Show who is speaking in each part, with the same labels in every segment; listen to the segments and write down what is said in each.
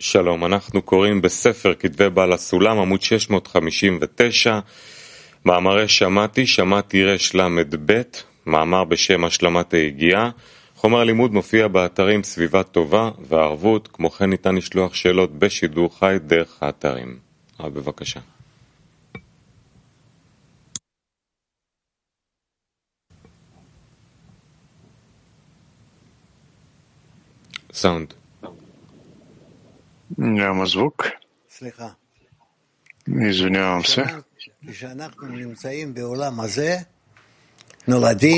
Speaker 1: שלום, אנחנו קוראים בספר כתבי בעל הסולם, עמוד 659, מאמרי שמעתי, שמעתי רל"ב, מאמר בשם השלמת היגיעה. חומר לימוד מופיע באתרים סביבה טובה וערבות, כמו כן ניתן לשלוח שאלות בשידור חי דרך האתרים. בבקשה. סאונד.
Speaker 2: Няма звук. Извинявам се.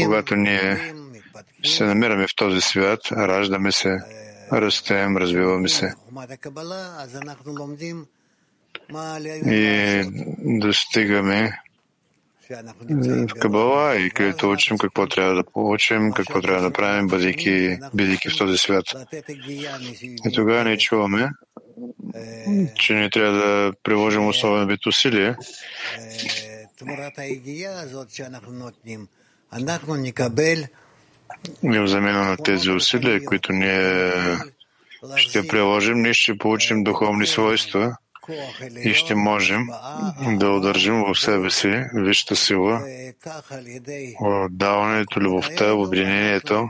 Speaker 2: Когато ние се намираме в този свят, раждаме се, растем, развиваме се. и достигаме в Кабала и където учим какво трябва да получим, какво трябва да правим, бъдейки, бидейки в този свят. И тогава не чуваме, че не трябва да приложим особен вид усилие. И в замена на тези усилия, които ние ще приложим, ние ще получим духовни свойства и ще можем да удържим в себе си висшата сила, отдаването, любовта, обединението,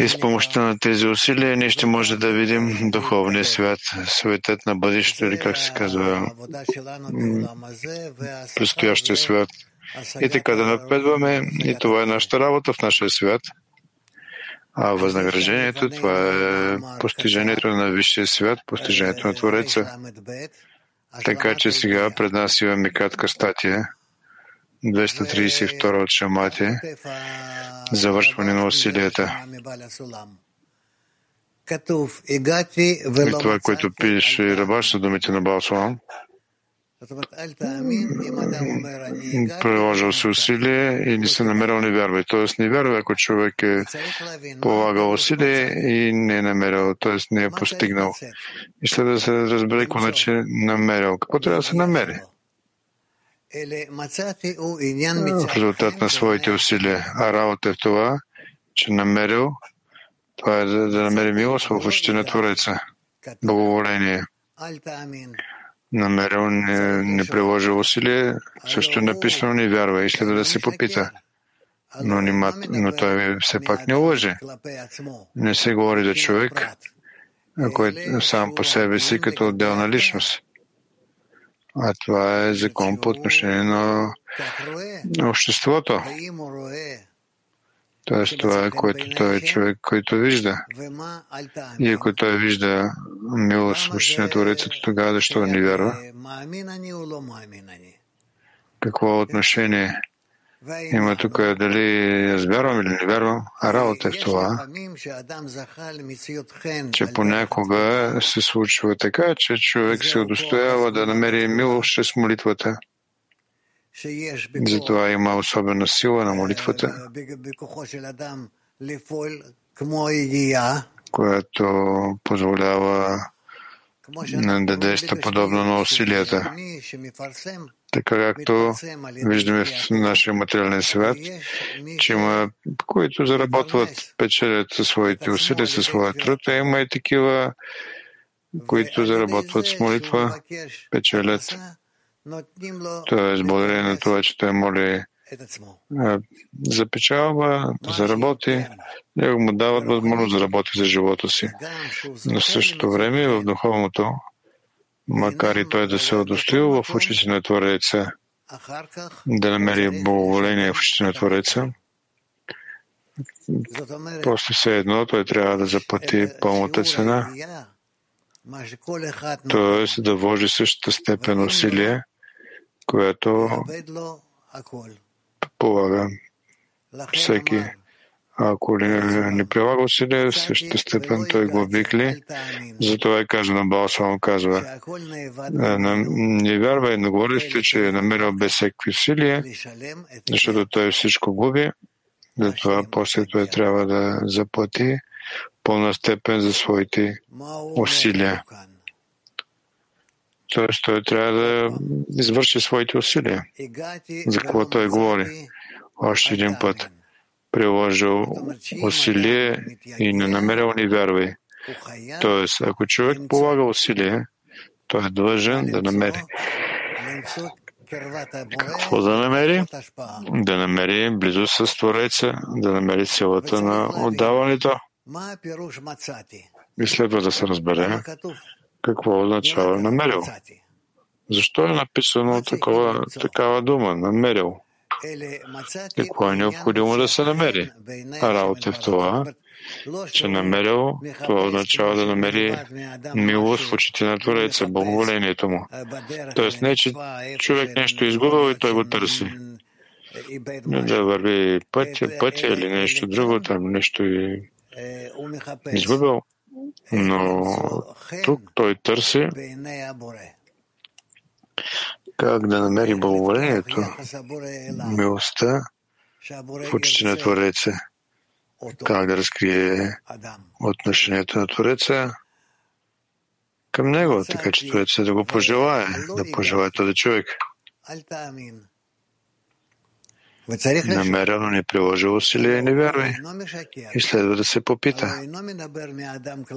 Speaker 2: и с помощта на тези усилия ние ще може да видим духовния свят, светът на бъдещето или как се казва, предстоящия свят. И така да напредваме. И това е нашата работа в нашия свят. А възнаграждението, това е постижението на висшия свят, постижението на Твореца. Така че сега пред нас имаме кратка статия 232 от Шамати, завършване на усилията. И това, което пише Рабаш на думите на Балсуам, приложил се усилие и не се намерил не вярвай. Тоест не вярвай, ако човек е полагал усилие и не е намерил, т.е. не е постигнал. И след да се разбере какво значи намерил. Какво трябва да се намери? В резултат на своите усилия. А работа е в това, че намерил, това е да, да намери милост в очите на Твореца. Благоволение. Намерил, не, не приложил усилие, също е написано не вярва и следва да се попита. Но, нима, но той все пак не лъже. Не се говори за човек, който сам по себе си като отделна личност. А това е закон по отношение на, обществото. Тоест това е което той е човек, който вижда. И ако той вижда милост в на Твореца, тогава защо не вярва? Какво отношение има тук дали аз вярвам или не вярвам, работа е в това, че понякога се случва така, че човек се удостоява да намери милост чрез молитвата. Затова има особена сила на молитвата, която позволява да действа подобно на усилията. така както виждаме в нашия материален свят, че има, които заработват, печелят със своите усилия, със своя труд, а има и такива, които заработват с молитва, печелят. Тоест, благодарение на това, че той моли за печалба, да заработи, него му дават възможност да работи за живота си. Но в същото време в духовното макар и той да се е удостоил в очите на Твореца, да намери благоволение в очите на Твореца, после все едно той трябва да заплати пълната цена, т.е. да вложи същата степен усилие, която полага всеки ако не, не прилага усилия, в същата степен той го обикли. Затова е казано, Балсалам казва, не вярвай на говорите, че е намерил без всеки усилия, защото той всичко губи. Затова после той трябва да заплати пълна степен за своите усилия. Тоест той трябва да извърши своите усилия. За какво той говори? Още един път приложил усилие и не намерил, не вярвай. Тоест, ако човек полага усилие, той е длъжен да намери. Какво да намери? Да намери близост с Твореца, да намери силата на отдаването. И следва да се разбере какво означава намерил. Защо е написано такова, такава дума? Намерил. Какво е необходимо да се намери? А работа е в това, че намерил, това означава да намери милост в очите на Твореца, благоволението му. Тоест не, че човек нещо е изгубил и той го търси. Не да върви пътя, пътя или нещо друго, там нещо е изгубил. Но тук той търси как да намери благоволението, милостта в очите на Твореца, как да разкрие отношението на Твореца към него, така че Твореца да го пожелае, да пожелае този човек. Намерено не приложил усилия и не вярвай. И следва да се попита.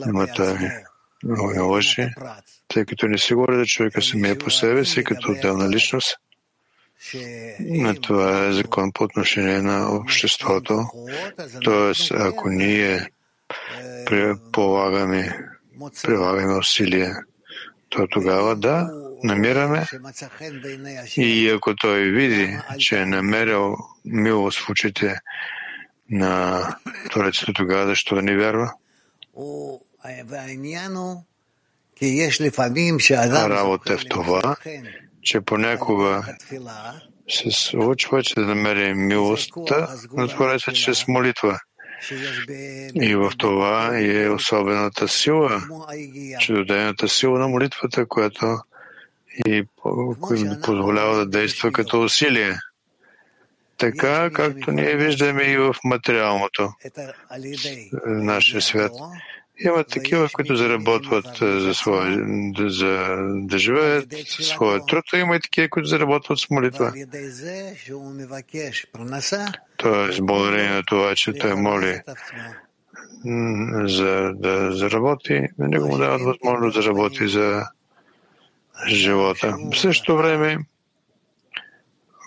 Speaker 2: Но той много не лъжи, тъй като не се говори за човека самия по себе си, като отделна личност. Но това е закон по отношение на обществото. Тоест, ако ние полагаме, прилагаме усилия, то тогава да, намираме и ако той види, че е намерил милост в очите на Творецето, тогава защо да не вярва? Работа е в това, че понякога се случва, че да намери милостта на Твореца чрез молитва. И в това е особената сила, чудодейната сила на молитвата, която и позволява да действа като усилие. Така, както ние виждаме и в материалното, в нашия свят. Има такива, които заработват за, своя, за да живеят своя труд, а има и такива, които заработват с молитва. Тоест, благодарение на това, че той моли за да заработи, на него му дават възможност да работи за живота. В същото време,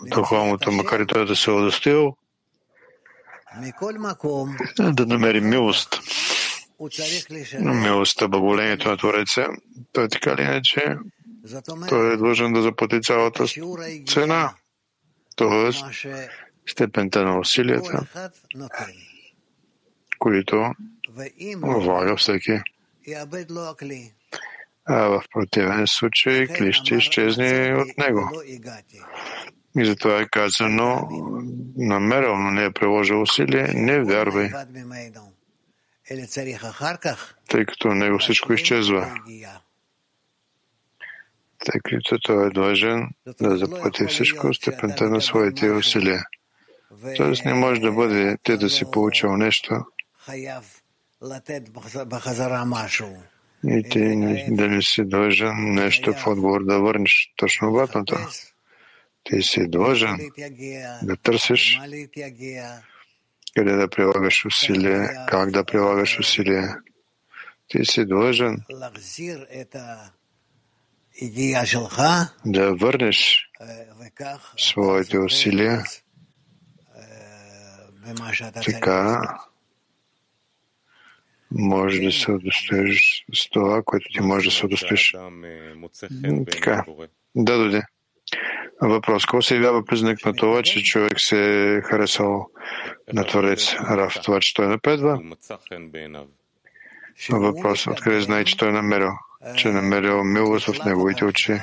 Speaker 2: духовното, макар и той да се е удостоил, да намери милост милостта, благолението на Твореца, той така или иначе, той е длъжен да заплати цялата цена, т.е. степента на усилията, които влага всеки. А в противен случай кли ще изчезне от него. И затова е казано, намерил, но не е приложил усилие, не вярвай тъй като него всичко изчезва. Тъй като той е длъжен да заплати всичко степента на своите усилия. Тоест не може да бъде те да си получил нещо и ти да не си длъжен нещо в отговор да върнеш? Точно обратното. Ти си длъжен да търсиш къде да прилагаш усилие, как да прилагаш усилие. Ти си длъжен да върнеш своите усилия. така може да се удостоиш с това, което ти може да се удостоиш. Така, да, даде. Въпрос. Какво се явява признак на това, че човек се е харесал на Творец Раф? Това, че той напредва? Въпрос. Откъде знае, че той е намерил? Че е намерил милост в неговите очи?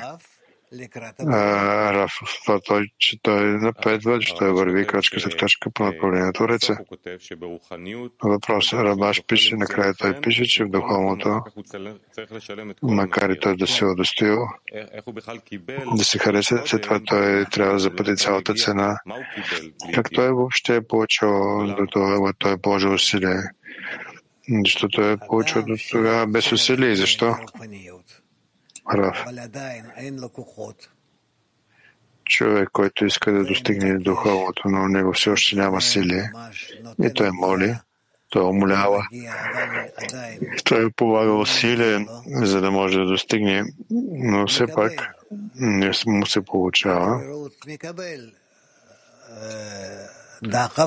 Speaker 2: Раф, това той, че той напредва, че той върви крачка след крачка по направление на Твореца. Въпрос. Рабаш пише, накрая той пише, че в духовното, макар и той да се е удостоил, да се хареса, след това той трябва да заплати цялата цена. Как той въобще е получил до това, той е положил усилие? Защото е получил до тогава без усилие. Защо? Рав. човек, който иска да достигне духовното, но него все още няма сили, и той моли, той умолява, той полага усилие, за да може да достигне, но все пак не му се получава.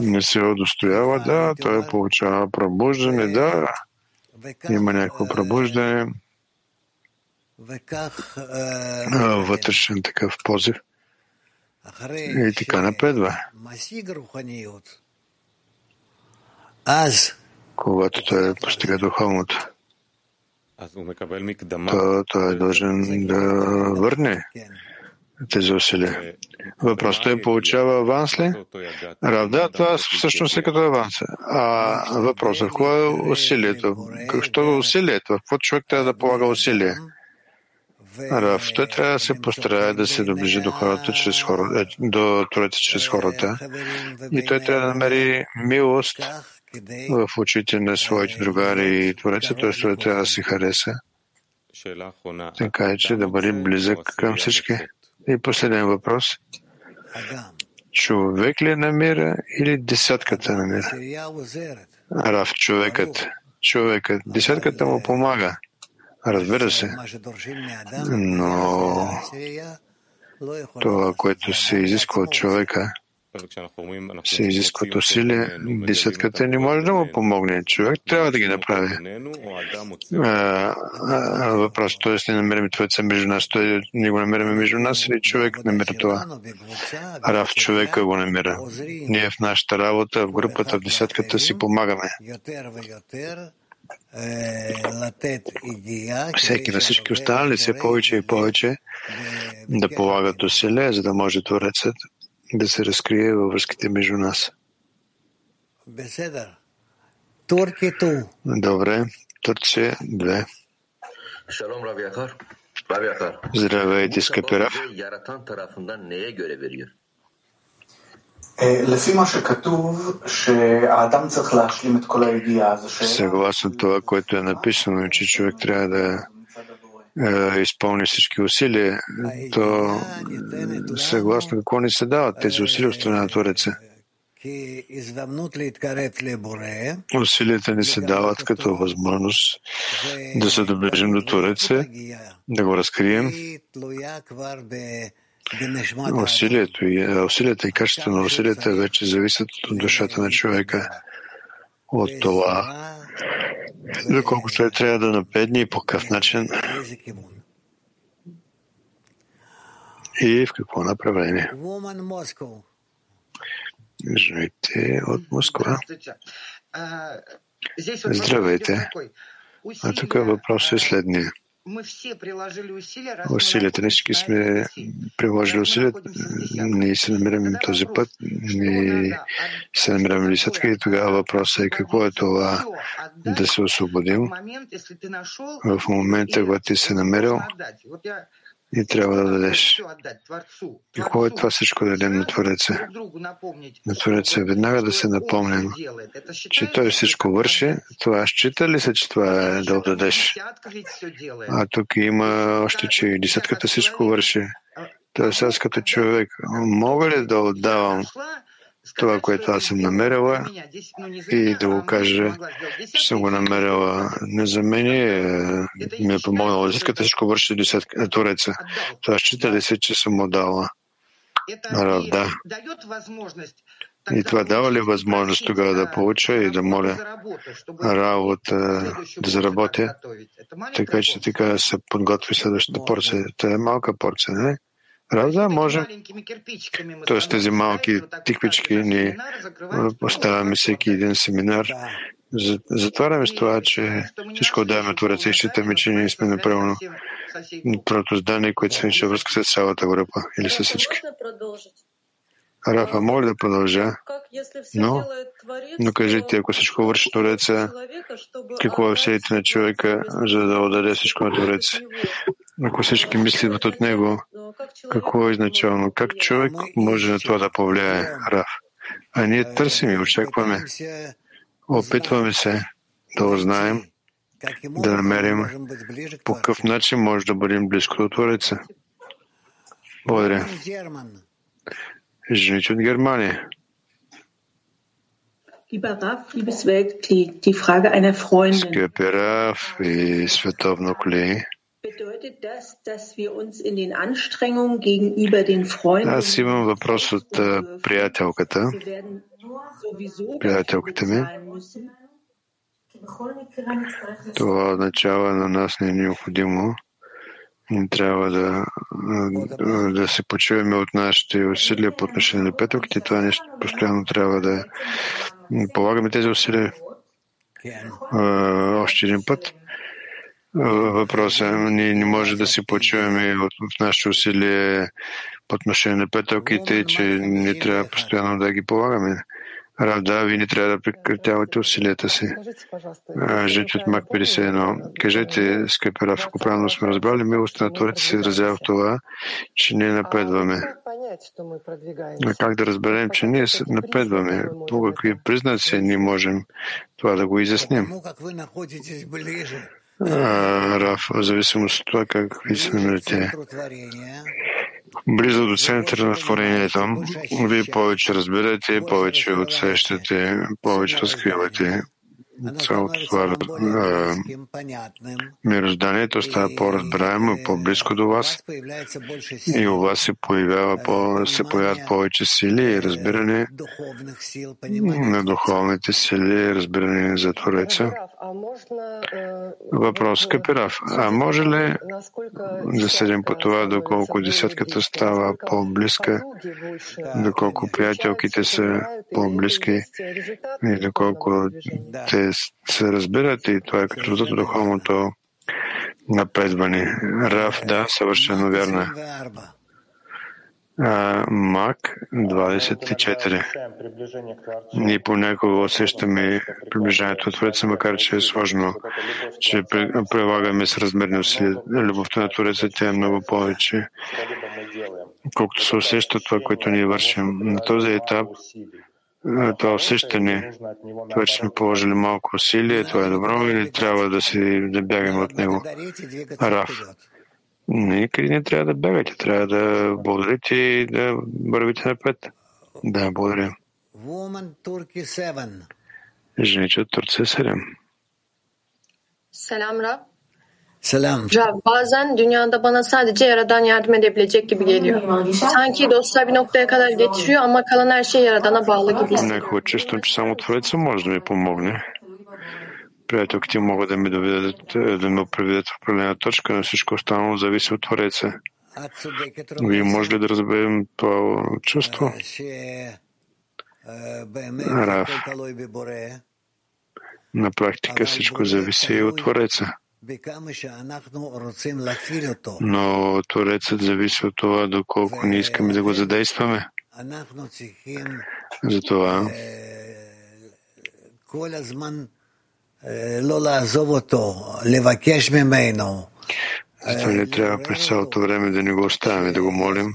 Speaker 2: Не се удостоява, да, той получава пробуждане, да, има някакво пробуждане, вътрешен такъв позив и така напредва. Когато той постига духовното, то той е должен да върне тези усилия. Въпросът е, получава аванс ли? Равда, това всъщност е като аванс. А въпросът, какво е усилието? Какво е усилието? В какво човек трябва да полага усилие? Рав, той трябва да се постарае да се доближи до хората чрез хората, е, до Творец чрез хората. И той трябва да намери милост в очите на своите другари и Твореца, т.е. той трябва да се хареса. Така е, че да бъде близък към всички. И последен въпрос. Човек ли намира или десятката намира? Рав, човекът. Човекът. Десятката му помага. Разбира се. Но това, което се изисква от човека, се изискват усилия, десетката не може да му помогне. Човек трябва да ги направи. Въпрос, т.е. не намерим Твореца между нас, той не го намираме между нас или човек намира това. Рав човека го намира. Ние в нашата работа, в групата, в десетката си помагаме. Всеки на всички останали все повече и повече да полагат усилия, за да може Творецът да се разкрие във връзките между нас. Добре. Турция 2. Здравейте, скъпи Раф. Съгласно това, което е написано, че човек трябва да е, изпълни всички усилия, то съгласно какво ни се дават тези усилия от страна на Твореца? Усилията ни се дават като възможност да се доближим до Твореца, да го разкрием. Усилието и, усилията и качеството на усилията вече зависят от душата на човека, от това доколко той трябва да напредне и по какъв начин и в какво направление. Жените от Москва. Здравейте. А тук въпрос е следния. Усилията, не всички сме приложили усилията, ние се намираме този път, ние се намираме лисатка и тогава въпросът е какво е това да се освободим в момента, когато ти се намерил и трябва да дадеш. И какво е това всичко да дадем на Твореца? На Твореца веднага да се напомним, че Той всичко върши. Това счита ли се, че това е да отдадеш? А тук има още, че и десетката всичко върши. Тоест аз като човек мога ли да отдавам това, което аз съм намерила и да го кажа, че съм го намерила не за мен, ми е помогнала. Десетката всичко върши десетка, Твореца. Това счита ли се, че съм му дала? Рав, да. И това дава ли възможност тогава да получа и да моля работа да заработя, така че така се подготви следващата порция. Това е малка порция, не? Правда, може. Тоест тези малки тиквички ни поставяме всеки един семинар. Затваряме с това, че всичко отдаваме Твореца и считаме, че ние сме направено първото здание, което се връзка с цялата група или с всички. Рафа, моля да продължа. Но, но кажете, ако всичко върши Твореца, какво е всеите на човека, за да отдаде всичко на Твореца? Ако всички мислят от него, какво е изначално? Как човек може на това да повлияе Раф? А ние търсим и очакваме. Опитваме се да узнаем, да намерим по какъв начин може да бъдем близко до Твореца. Благодаря. Жените от Германия. Скъпи Раф и световно коли. Аз имам въпрос от приятелката. Приятелката ми. Това означава на нас не е необходимо. Трябва да, да се почуваме от нашите усилия по отношение на петълките. Това нещо постоянно трябва да полагаме тези усилия. Още един път. Въпросът е, ние не може да се почуваме от, от нашите усилия по отношение на петълките, че не трябва постоянно да ги полагаме. Рав, да, вие не трябва да прекратявате усилията си. Жить от Мак 51. Кажете, скъпи Раф, ако правилно сме разбрали, милостта на Творец се изразява в това, че ние напредваме. А как да разберем, че ние напредваме? По какви признаци ние можем това да го изясним? Раф, в зависимост от това как ви намерите близо до центъра на творението, вие повече разбирате, повече отсещате, повече разкривате цялото това мирозданието става по-разбираемо, по-близко до вас и у вас се, появява, по, се появяват повече сили и разбиране на духовните сили, разбиране за Твореца. Въпрос, Капирав, а може ли да седим по това, доколко десятката става по-близка, доколко приятелките са по-близки и доколко те се разбират и това е като резултат духовното напредване. Раф, да, съвършено вярно. Мак 24. Ние понякога усещаме приближението от Твореца, макар че е сложно, че прилагаме с размерни усилия. Любовта на Твореца тя е много повече, колкото се усеща това, което ние вършим. На този етап това усещане, това, че сме положили малко усилие, това е добро или трябва да си да бягаме от него? Раф. Никъде не трябва да бягате, трябва да благодарите и да вървите напред. Да, благодаря. Жените от Турция 7.
Speaker 3: Selam Rab. Selam. Rab, bazen dünyada bana sadece Yaradan yardım edebilecek gibi geliyor. Sanki dostlar bir noktaya kadar getiriyor ama kalan her şey Yaradan'a bağlı gibi
Speaker 2: hissediyorum. чувствам, че само Творец може да ми помогне. Приятелките могат да ми доведат, да ме приведат в определена точка, но всичко останало зависи от Твореца. Вие може ли да разберем това чувство? Раф. На практика всичко зависи и от Твореца. Но Творецът зависи от това, доколко не искаме да го задействаме. Затова е, Затова не е, трябва през цялото време да не го оставяме, да го молим,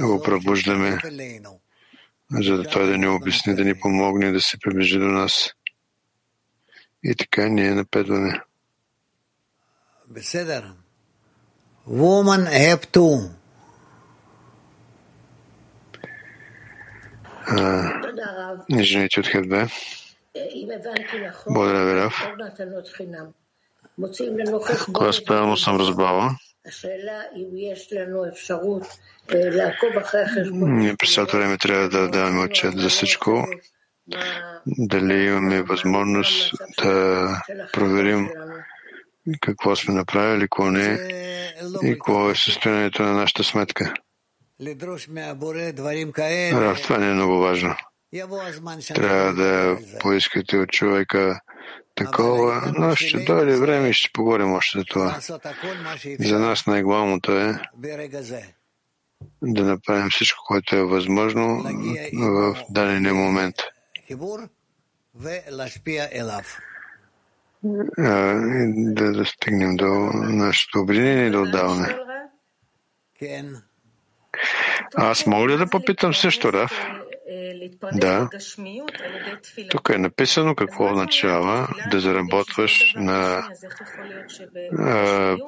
Speaker 2: да го пробуждаме, за да той да ни обясни, да ни помогне да се приближи до нас. И така ние напедваме.
Speaker 4: Woman have to.
Speaker 2: А, жените от Хедбе. Благодаря ви, Рав. Ако правилно съм разбрала, ние през цялото време трябва да даваме отчет за всичко. Дали имаме възможност да проверим какво сме направили, какво не и какво е състоянието на нашата сметка. А, това не е много важно. Трябва да поискате от човека такова, но ще дойде време и ще поговорим още за това. За нас най-главното е да направим всичко, което е възможно в дадения момент да достигнем до нашето обединение и да отдаване. Аз мога ли да попитам също, Раф? Да. Тук е написано какво означава да заработваш на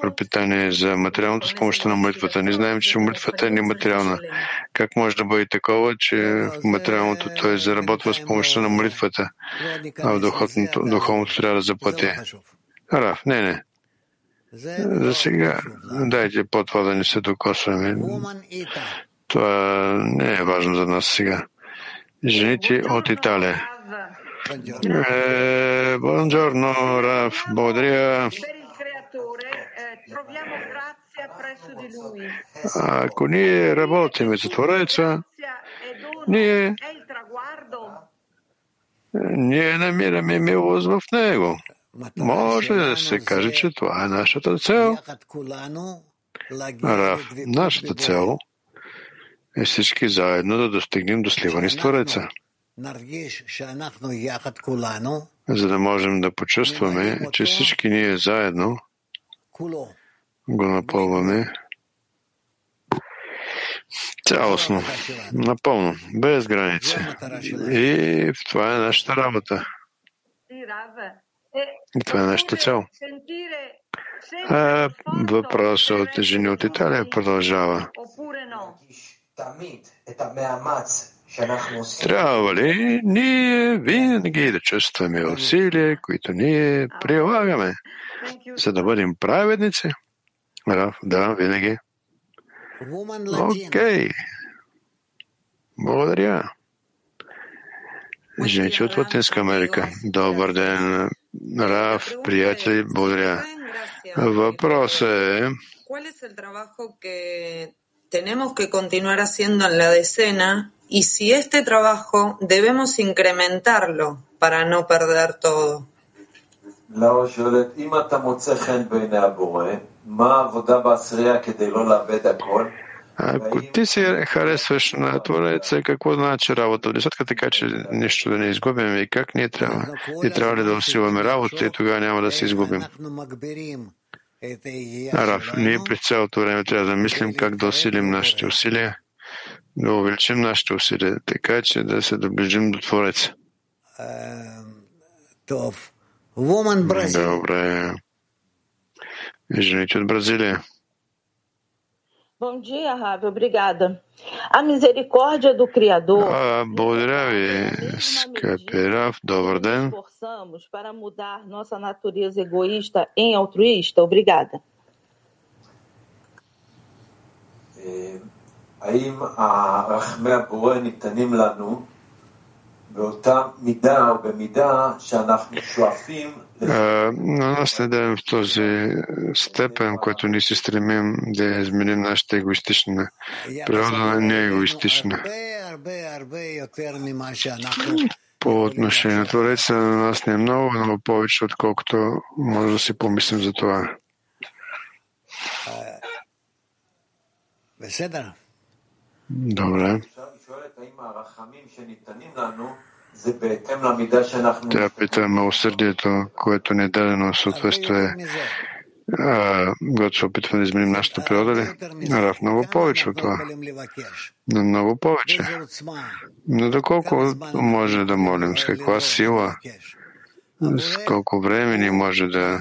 Speaker 2: пропитание за материалното с помощта на молитвата. Не знаем, че молитвата е нематериална. Как може да бъде такова, че материалното той заработва с помощта на молитвата, а в духовното, духовното трябва да заплати? Раф, не, не. За сега дайте по това да не се докосваме. Това не е важно за нас сега. Жените от Италия. Е, бонжорно, Раф, благодаря. Ако ние работим за Твореца, ние, ние намираме милост в Него. Може да се каже, че това е нашата цел. Раф, нашата цел е всички заедно да достигнем до сливане с Твореца. За да можем да почувстваме, че всички ние заедно го напълваме. Цялостно, напълно, без граници. И това е нашата работа. И това е нашата цел. А въпросът от жени от Италия продължава. Трябва ли ние винаги да чувстваме усилия, които ние прилагаме, за да бъдем праведници? Да, да, винаги. Окей. Благодаря. Жените от Латинска Америка. Добър ден, Раф, приятели, благодаря. Въпросът е
Speaker 5: tenemos que continuar haciendo en la decena y si este trabajo debemos incrementarlo para no perder todo.
Speaker 2: Ако ти се харесваш на Твореца, какво значи работа в десятка, така че нищо да не изгубим и как ние трябва? И трябва ли да усилваме работа и тогава няма да се изгубим? Раф, ние през цялото време трябва да мислим как да усилим нашите усилия, да увеличим нашите усилия, така че да се доближим до Твореца. Добре. Жените от Бразилия. благодаря ви, скъпи Раф. Добър ден.
Speaker 6: Esforçamos para mudar nossa natureza egoísta em altruísta. Obrigada.
Speaker 7: האם רחמי הבורא ניתנים לנו באותה מידה או במידה שאנחנו שואפים
Speaker 2: на нас не дадем в този степен, който ние се стремим да изменим нашата егоистична природа, не егоистична. По отношение на Твореца, на нас не е много, много повече, отколкото може да си помислим за това. Добре. Тя пита милосърдието, което не е дадено в съответствие, когато се опитваме да изменим нашата природа ли? Раф, много повече от това. Но много повече. Но доколко може да молим? С каква сила? С колко време ни може да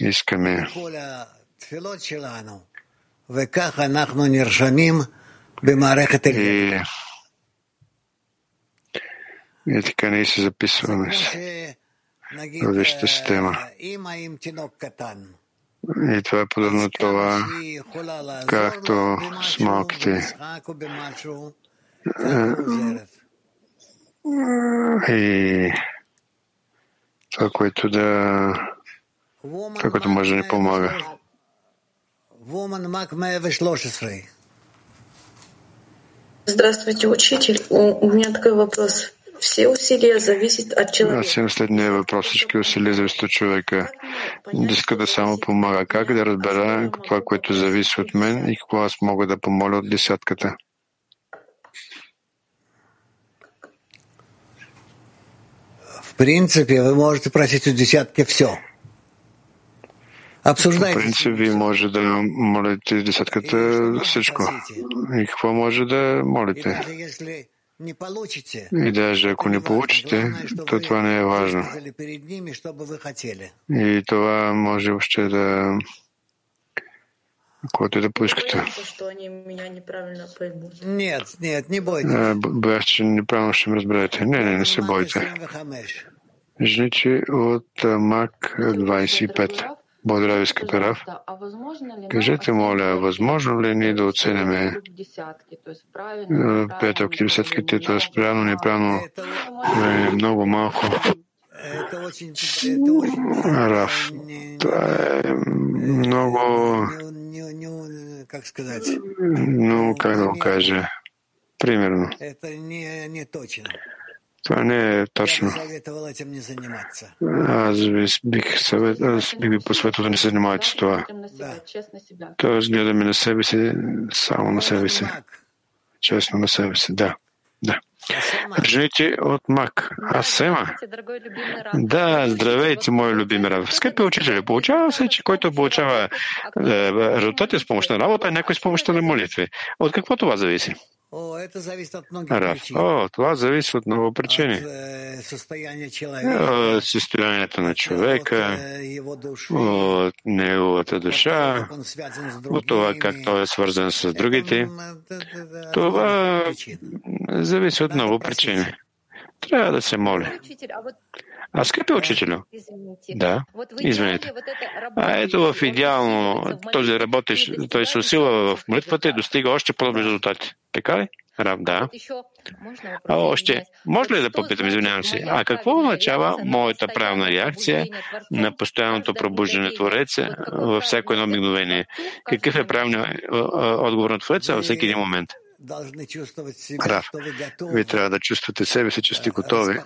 Speaker 2: искаме? И и така ние се записваме в вещата система. И това е подобно това, както с малките. И това, което да това, което може да ни помага.
Speaker 3: Здравствуйте, учитель. У меня такой вопрос. Все усилия зависят от человека.
Speaker 2: Аз имам следния въпрос. Всички усилия зависят от човека. Иска да само помага. Как да разбера това, което зависи от мен и какво аз мога да помоля от десятката?
Speaker 4: В принципе, вы можете просить у десятки все.
Speaker 2: По принцип, ви може да молите десятката всичко. И какво може да молите? И даже ако не получите, то това не е важно. И това може още да което да поискате.
Speaker 4: Нет, нет, не бойтесь.
Speaker 2: Боях, че неправилно ще ме разберете. Не, не, не се бойте. Жените от МАК 25. Благодаря ви, скъпи Раф. Кажете, моля, възможно ли ние да оценим петък и десетките, т.е. правилно, неправилно, е много малко. Раф, това е много
Speaker 4: как сказать?
Speaker 2: Ну, как да го кажа? Примерно. Това не е точно. Аз бих, съвет, аз бих ви посветил да не се занимавате с това. Тоест гледаме на себе си, само на себе си. Честно на себе си, да. Да. Жените от Мак. А Сема? Да, здравейте, мой любим Рав. Скъпи учители, получава се, че който получава е, резултати с помощта на работа, а някой с помощта на молитви. От какво това зависи? Раф. О, това зависи от много причини.
Speaker 4: От э,
Speaker 2: състоянието на човека,
Speaker 4: э,
Speaker 2: от неговата душа, от това как той е свързан с другите. Това зависи от много причини. Трябва да се моля.
Speaker 8: А
Speaker 2: скъпи учителю,
Speaker 8: извините.
Speaker 2: да, извинете. А ето в идеално този работещ, той се усилва в молитвата и достига още по-добри резултати. Така ли? Раб, да. А още, може ли да попитам, извинявам се, а какво означава моята
Speaker 8: постоянное
Speaker 2: реакция на постоянното пробуждане? Твореца във всяко едно мигновение? Какъв е правилният отговор на Твореца във всеки един
Speaker 4: Вы
Speaker 2: момент?
Speaker 4: Вы
Speaker 2: вие трябва да чувствате себе си, че сте готови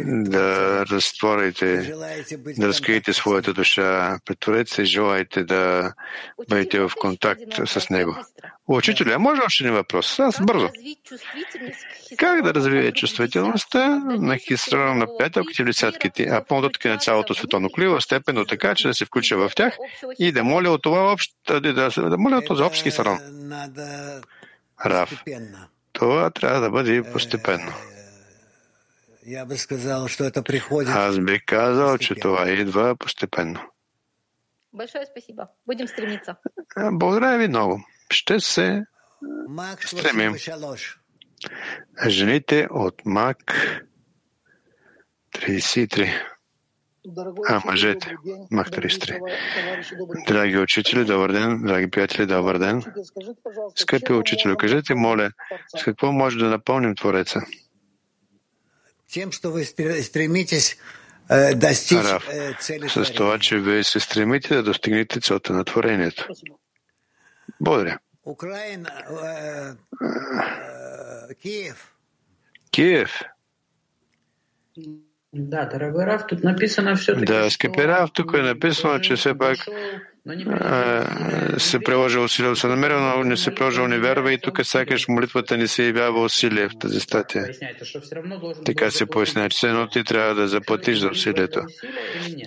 Speaker 2: да разтворите, да разкриете своята душа пред Твореца и желаете да бъдете в контакт с Него. а може още един въпрос? Аз
Speaker 8: Как
Speaker 2: бързо. Как да развие чувствителността на хисрона на петък и десятките, а по-нататък на цялото световно криво, степенно така, че да се включа в тях и да моля от това общ, да, да, да моля от този общ хисрон. Рав.
Speaker 4: постепенно.
Speaker 2: Това трябва да бъде постепенно.
Speaker 4: Я бы сказал, что это приходит
Speaker 2: Аз бих казал, че
Speaker 4: постепенно.
Speaker 2: това идва постепенно.
Speaker 8: Большое спасибо. Будем стремиться.
Speaker 2: А, Благодаря ви много. Ще се стремим.
Speaker 4: 33.
Speaker 2: Жените от МАК 33. А, мъжете. МАК 33. Драги учители, добър ден. Драги приятели, добър ден. Скъпи учители, кажете, моля, с какво може да напълним Твореца?
Speaker 4: Тем, вы стре- стремитесь э, достичь э, цели
Speaker 2: с това, че вие се стремите да достигнете целта на творението. Благодаря.
Speaker 4: Украина, э, Киев.
Speaker 2: Киев.
Speaker 9: Да, дорогой Раф, тут написано все-таки.
Speaker 2: Да, скъпи Раф, тук е написано, че все пак се приложи усилие се намерил, но не се приложил не вярва и тук сякаш молитвата не се явява усилие в тази статия. Така се пояснява, че все едно ти трябва да заплатиш за усилието.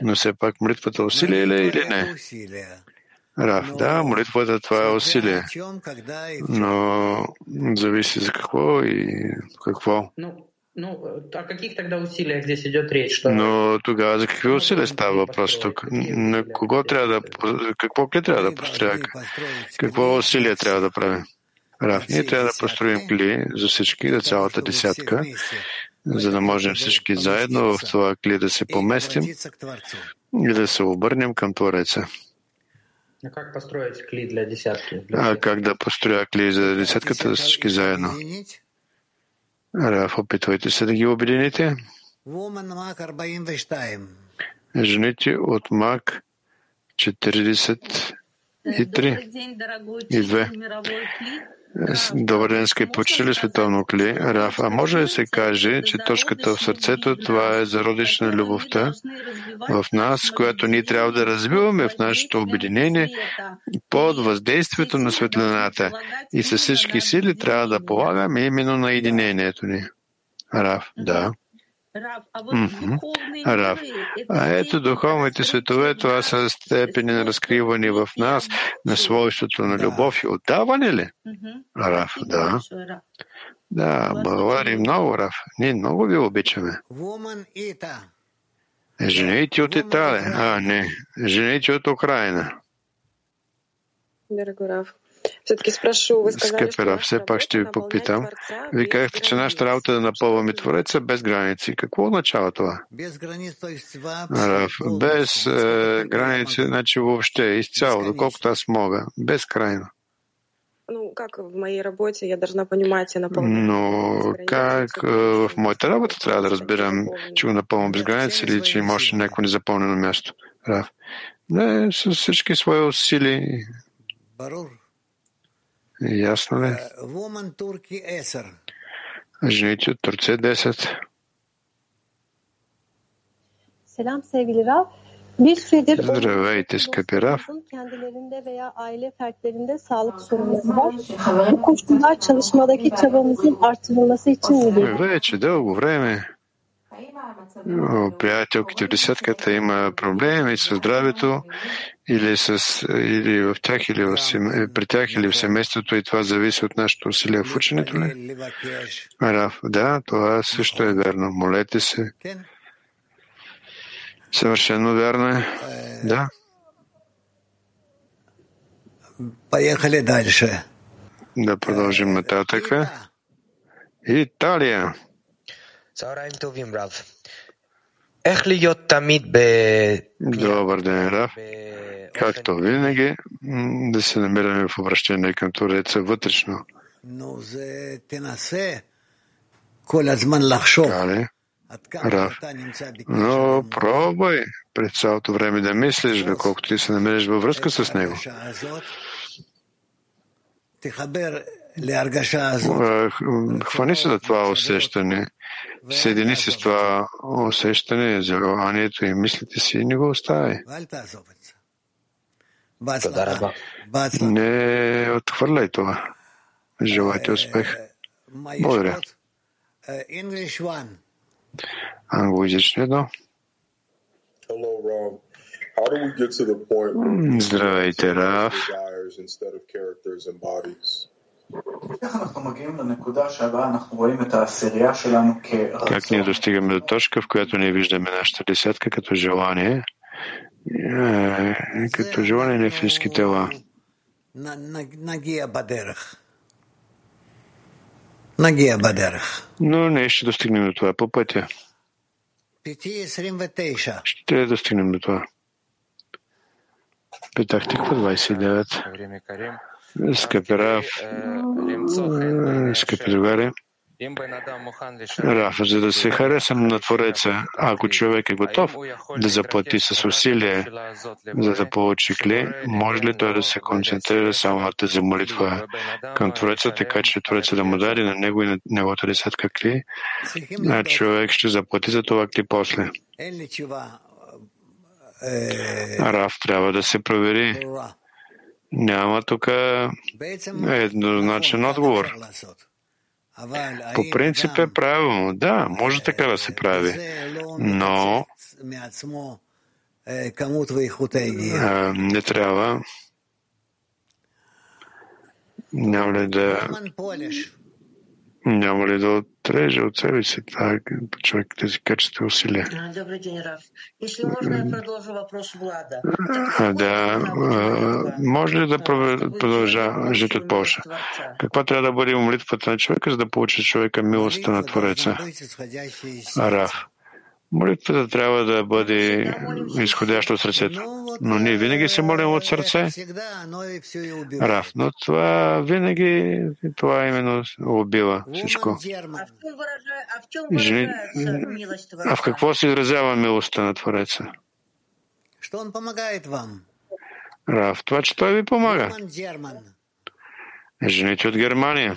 Speaker 2: Но все пак молитвата усилие ли е или не? Раф, да, молитвата това е усилие. Но зависи за какво и какво.
Speaker 9: Ну, о каких тогда усилиях здесь идет речь? Что
Speaker 2: Но тогава за какви усилия става въпрос тук? На кого трябва да, какво кли трябва да построя? Какво
Speaker 4: клей,
Speaker 2: усилие трябва да правим? Раф, ние трябва да построим кли за всички, за цялата десятка, за да можем всички заедно в това кли да се поместим и да се обърнем към Твореца.
Speaker 9: А как построить кли для десятки? Для
Speaker 2: А как да построя кли за десятката за всички заедно? Раф, опитвайте се да ги обедините. Жените от Мак 43 и
Speaker 10: 2.
Speaker 2: Добър ден, скъпи учители, световно кли. Раф, а може да се каже, че точката в сърцето, това е зародиш на любовта в нас, която ние трябва да развиваме в нашето обединение под въздействието на светлината и със всички сили трябва да полагаме именно на единението ни. Раф, да. Рав. А ето духовните светове, това са степени на разкриване в нас на свойството на любов и отдаване ли? Рав, да. Да, благодарим много, Рав. Ние много ви обичаме. Жените от Италия. А, не. Жените от Украина.
Speaker 11: Дорогой Рав.
Speaker 2: Рав, все пак ще ви попитам. Вие казахте, че нашата работа е да напълваме Твореца без граници. Какво означава това? Без е, граници, значи въобще, изцяло, доколкото аз мога, безкрайно.
Speaker 11: Ну, как в моей работе я должна понимать, я напълвам.
Speaker 2: Но как е, в моята работа трябва да разбирам, че го напълвам без граници или че има още някакво незапълнено място? Не, с всички свои усилия. Ясно ли? Жените от Турция 10.
Speaker 12: Selam sevgili Raf. Bir süredir
Speaker 2: Здравейте, скъпи Раф.
Speaker 12: kendilerinde veya aile fertlerinde sağlık sorunları var. Bu koşullar çalışmadaki çabamızın artırılması için mi değil?
Speaker 2: Вече дълго време приятелките в десятката има проблеми с здравето или, с, или в тях, или в сем... при тях, или в семейството и това зависи от нашето усилие в ученето ли? Раф, да, това също е верно. Молете се. Съвършено вярно е. Да.
Speaker 4: Поехали дальше.
Speaker 2: Да продължим нататък. Италия. Добър ден, Рав. Както винаги, да се намираме в обращение към Тореца вътрешно.
Speaker 4: Кали? Рав.
Speaker 2: Но пробвай през цялото време да мислиш, доколкото ти се намериш във връзка с него. Е, хвани се за това усещане. Съедини се с това усещане, желанието и мислите си и не го
Speaker 4: остави.
Speaker 2: Не отхвърляй това. Желайте успех. Благодаря.
Speaker 13: Англоязично едно.
Speaker 2: Здравейте, Раф. Как ние достигаме до точка, в която ние виждаме нашата десятка като желание, е, като желание на физически тела.
Speaker 4: Нагия бадерах.
Speaker 2: Но не ще достигнем до това по пътя. Ще достигнем до това. Петах тиква 29. Скъпи Раф, е, скъпи другари, Раф, за да се харесам на Твореца, ако човек е готов да заплати с усилие, за да получи клей, може ли той да се концентрира само на тази молитва към Твореца, така че Твореца да му дари на него и на неговата десятка кли, а човек ще заплати за това кли после. Раф трябва да се провери. Няма тук
Speaker 4: е,
Speaker 2: еднозначен отговор. По принцип е правилно. Да, може така да се прави. Но не трябва няма ли да няма ли да отреже от себе си това човек тези качества усилия?
Speaker 14: Добрый день, Раф. Если можно, я продолжу вопрос Влада.
Speaker 2: Да, може ли да продължа жить от Польша? Каква трябва да бъде молитвата на човека, за да получи човека милостта на Твореца? Раф. Молитвата трябва да бъде изходяща от сърцето. Но ние винаги се молим от сърце. Раф, но това винаги, това именно убива всичко. Жени- А в какво се изразява милостта на Твореца?
Speaker 4: Что он помогает вам?
Speaker 2: Раф, това, че той ви помага. Жените от Германия.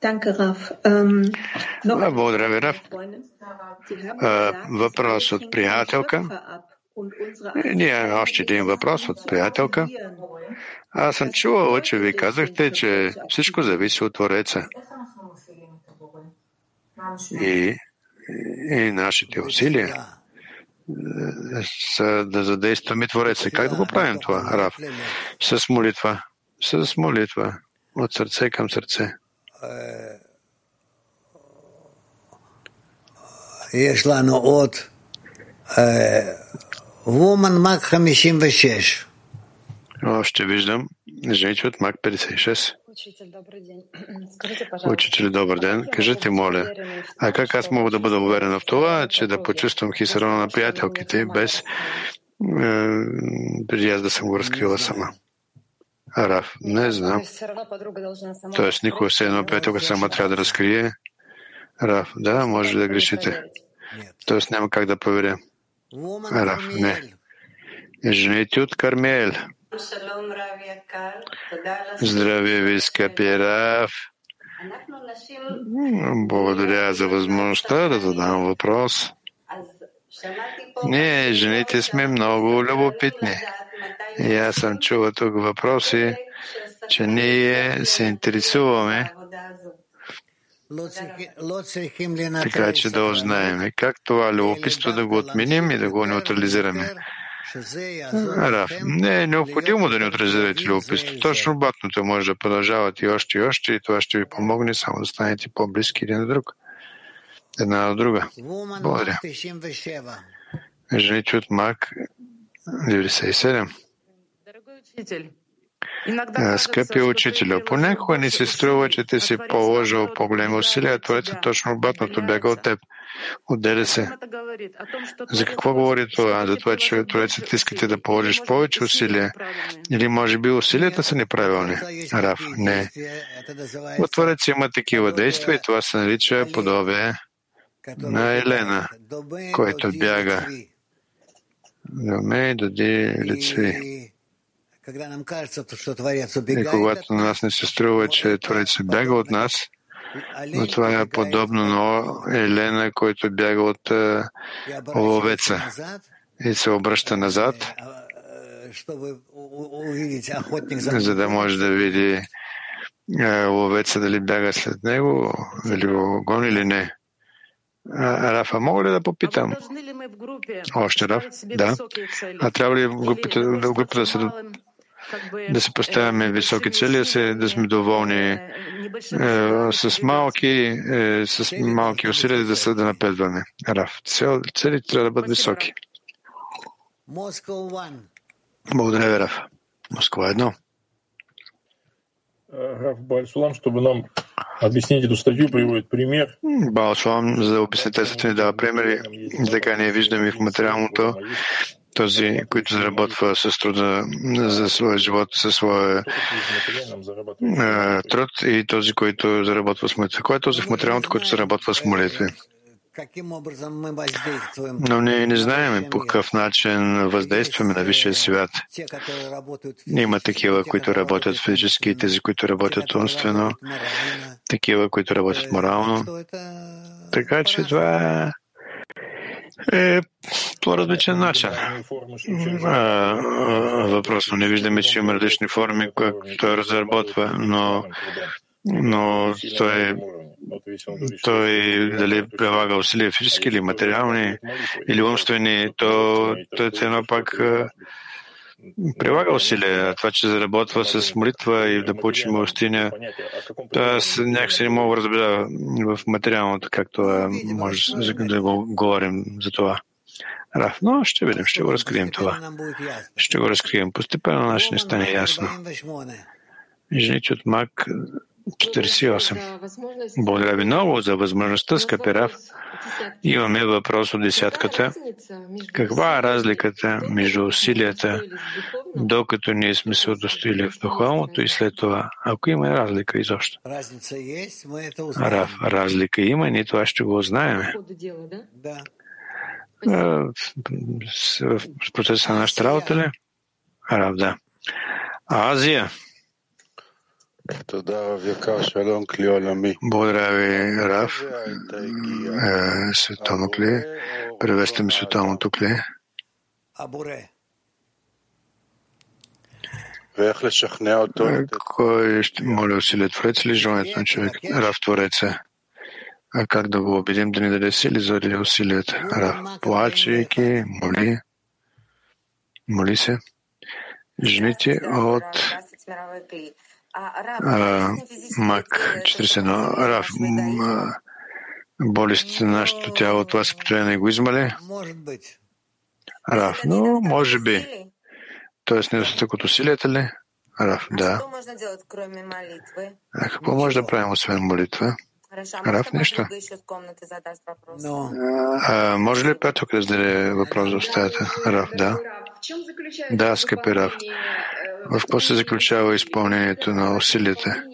Speaker 15: Danke, Raf. Ähm,
Speaker 2: Благодаря ви, Раф. Въпрос от приятелка. Е, Ние още един въпрос от приятелка. Аз съм чувала, че ви казахте, че всичко зависи от Твореца. И, и нашите усилия са да задействаме Твореца. Как да го правим това, Рав? С молитва. С молитва. От сърце към сърце.
Speaker 4: יש לנו עוד Woman Mag 56.
Speaker 2: Още виждам жените от Мак 56. Учители, добър ден. Кажете, моля, а как аз мога да бъда уверена в това, че да почувствам хисарона на приятелките, без е, преди аз да съм го разкрила сама? Араф, не знам. Тоест, никога все едно приятелка сама трябва да разкрие. Раф, да, може да грешите. Тоест няма как да проверя. Раф, не. Жените от Кармел. Здравия ви, скъпи Раф. Благодаря за възможността да задам въпрос. Ние, жените, сме много любопитни. И аз съм чувал тук въпроси, че ние се интересуваме така че да узнаем как това любопитство да го отменим и да го неутрализираме. Раф, не е необходимо да неутрализирате любопитство. Точно обратното може да продължавате и още и още и това ще ви помогне само да станете по-близки един на друг. Една от друга. Благодаря. Жените от Мак 97. Скъпи учителю, понякога ни се струва, че ти си положил по-големи усилия, а Творецът точно обратното бяга от теб. Отделя се. За какво говори това? За това, че Творецът искате да положиш повече усилия? Или може би усилията са неправилни? Раф, не. От Творец има такива действия и това се нарича подобие на Елена, който бяга. Доме, дади лицви. И когато на нас не се струва, че Творец бяга от нас, но това е подобно на Елена, който бяга от ловеца и се обръща назад, за да може да види ловеца дали бяга след него, дали го гони или не. Рафа, мога ли да попитам? Още Раф? Да. А трябва ли групата, групата да се да се поставяме високи цели, да сме доволни е, с малки, е, с малки усилия да се да напредваме. Раф, цел, цели трябва да бъдат високи. Благодаря ви, Раф. Москва едно.
Speaker 13: Раф Бальсулам, чтобы нам объяснить эту статью, приводит пример.
Speaker 2: Балсулам, за да обясни тези ни дава примери, така ние виждаме в материалното, този, който заработва с труда за своя живот, със своя труд и този, който заработва с молитви. Кой е този в материалното, който заработва с молитви? Но ние не знаем по какъв начин въздействаме на висшия свят. Има такива, които работят физически, тези, които работят умствено, такива, които работят морално. Така че това е по различен начин. Въпрос, но не виждаме, че има различни форми, които той разработва, но, но той, той дали прилага усилия физически или материални или умствени, то той е едно пак прилага усилия. Това, че заработва с молитва и да получи милостиня, аз някакси не мога да разбера в материалното, както може да го говорим за това. Раф, но ще видим, ще го разкрием това. Ще го разкрием. Постепенно наше не стане ясно. Жените от Мак 48. Благодаря ви много за възможността, скъпи Раф. Имаме въпрос от десятката. Каква е разликата между усилията, докато ние сме се удостоили в духовното и след това? Ако има разлика изобщо. Раф, разлика има, ние това ще го узнаем. В процеса на нашата работа ли? Раф, да. Азия. Благодаря ви, Раф. Е, световно кле. Приветстваме световното кле. Кой ще моля усилия Творец или желанието на човек? Рав Твореца. А как да го убедим да ни даде сили заради усилията? Рав, плачейки, моли, моли се. Жените от Мак 41. Рав, болестите на нашето тяло, това се проявява на егоизма ли? Рав, но може би. Тоест недостатък от усилията ли? Раф, да. А какво може да правим освен молитва? Раф, нещо. А, може ли Петък да зададе въпрос в стаята? Раф, да. Да, скъпи Раф. В какво се заключава изпълнението на усилията?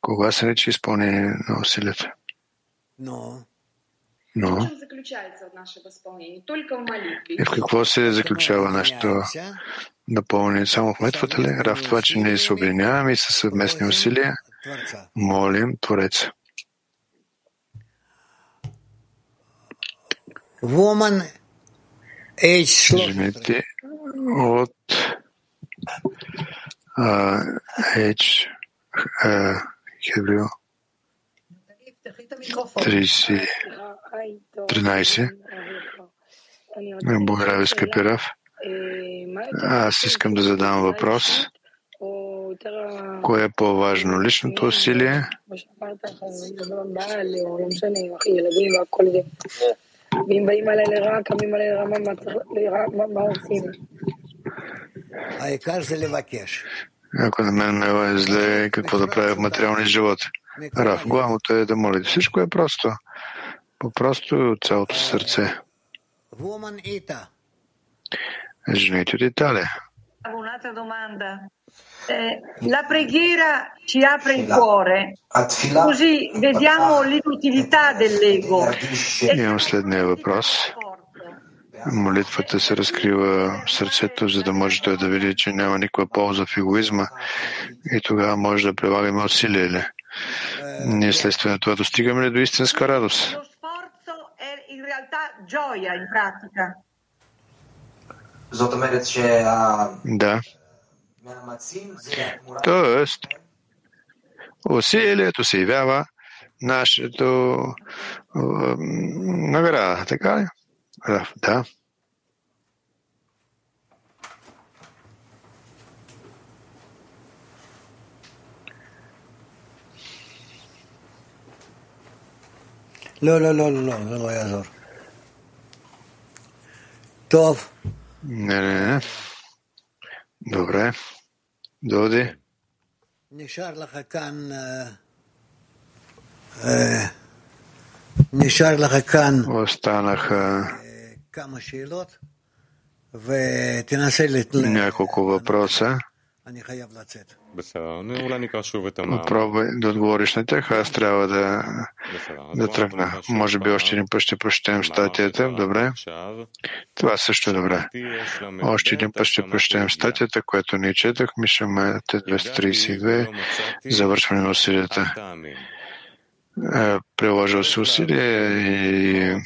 Speaker 2: Кога се рече изпълнение на усилията? Но и в какво се заключава нашето напълнение? Само в метвата ли? В това, че ние се обединяваме и със съвместни усилия молим Твореца. Жените от H Хеврио 13. Благодаря, скъпи Раф. Аз искам да задам въпрос. Кое е по-важно? Личното усилие? Ако на мен ме е зле, какво да правя в материалния живот? Раф, главното е да молите. Всичко е просто. По-просто от цялото сърце. Жените от Италия.
Speaker 14: La preghiera ci apre il cuore, così vediamo l'inutilità dell'ego.
Speaker 2: Имам следния въпрос. Молитвата се разкрива в сърцето, за да може той да види, че няма никаква полза в егоизма и тогава може да прилагаме усилие ли? Ние следствие на това достигаме ли до истинска радост? Да. Тоест, усилието се явява нашето награда, така ли? Да.
Speaker 4: לא, לא, לא, לא, זה לא יעזור. טוב.
Speaker 2: Не, не, не. Добре. Доди.
Speaker 4: Нишар лахакан е, Нишар лахакан
Speaker 2: Останаха
Speaker 4: е,
Speaker 2: няколко въпроса. Пробвай да отговориш на тях, аз трябва да, да тръгна. Може би още един път ще прочетем статията. Добре. Това също е добре. Още един път ще прочетем статията, която ние четах, Шамате 232, завършване на усилията. Приложил се усилие и